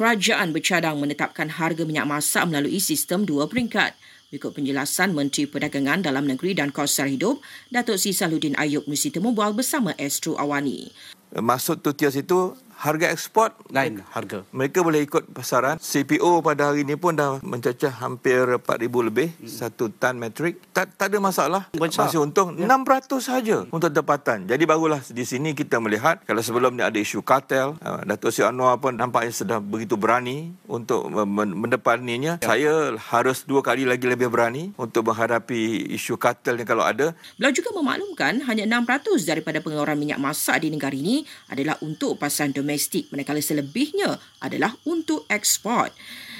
kerajaan bercadang menetapkan harga minyak masak melalui sistem dua peringkat. Berikut penjelasan Menteri Perdagangan Dalam Negeri dan Kos Sara Hidup, Datuk Sri Saludin Ayub mesti temu bual bersama Astro Awani. Maksud tu tias itu harga ekspor lain harga. Mereka boleh ikut pasaran. CPO pada hari ini pun dah mencecah hampir 4000 lebih hmm. satu tan metrik. Tak, tak ada masalah. Besar. Masih untung ya. 600 saja untuk tempatan. Jadi barulah di sini kita melihat kalau sebelum ni ada isu kartel, uh, Datuk Seri Anwar pun nampaknya sudah begitu berani untuk mendepaninya. Ya. Saya harus dua kali lagi lebih berani untuk menghadapi isu kartel ni kalau ada. Beliau juga memaklumkan hanya 600 daripada pengeluaran minyak masak di negara ini adalah untuk pasaran domestik domestik manakala selebihnya adalah untuk ekspor.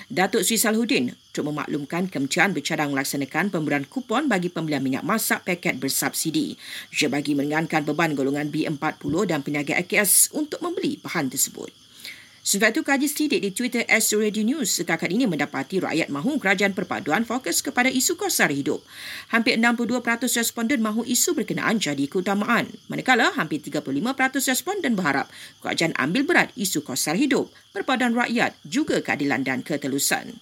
Datuk Sri Salhudin untuk memaklumkan Kementerian bercadang melaksanakan pemberian kupon bagi pembelian minyak masak paket bersubsidi. Ia bagi meringankan beban golongan B40 dan peniaga AKS untuk membeli bahan tersebut. Sebab itu kaji selidik di Twitter Astro Radio News setakat ini mendapati rakyat mahu kerajaan perpaduan fokus kepada isu kos sara hidup. Hampir 62% responden mahu isu berkenaan jadi keutamaan. Manakala hampir 35% responden berharap kerajaan ambil berat isu kos sara hidup, perpaduan rakyat juga keadilan dan ketelusan.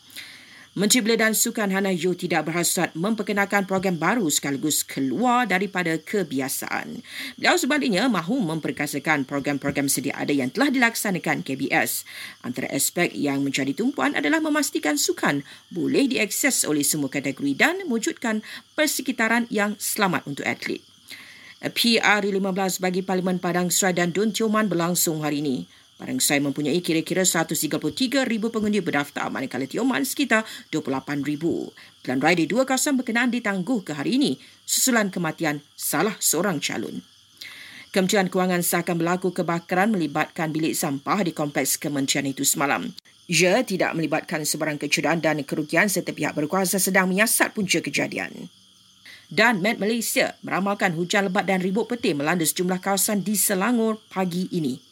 Menteri Belia dan Sukan Hana Yu tidak berhasrat memperkenalkan program baru sekaligus keluar daripada kebiasaan. Beliau sebaliknya mahu memperkasakan program-program sedia ada yang telah dilaksanakan KBS. Antara aspek yang menjadi tumpuan adalah memastikan sukan boleh diakses oleh semua kategori dan mewujudkan persekitaran yang selamat untuk atlet. PR15 bagi Parlimen Padang Serai dan Dun Tioman berlangsung hari ini. Barongsai mempunyai kira-kira 133,000 pengundi berdaftar manakala Tioman sekitar 28,000. Pilihan raya di dua kawasan berkenaan ditangguh ke hari ini susulan kematian salah seorang calon. Kementerian Kewangan seakan berlaku kebakaran melibatkan bilik sampah di kompleks kementerian itu semalam. Ia tidak melibatkan sebarang kecederaan dan kerugian serta pihak berkuasa sedang menyiasat punca kejadian. Dan Met Malaysia meramalkan hujan lebat dan ribut petir melanda sejumlah kawasan di Selangor pagi ini.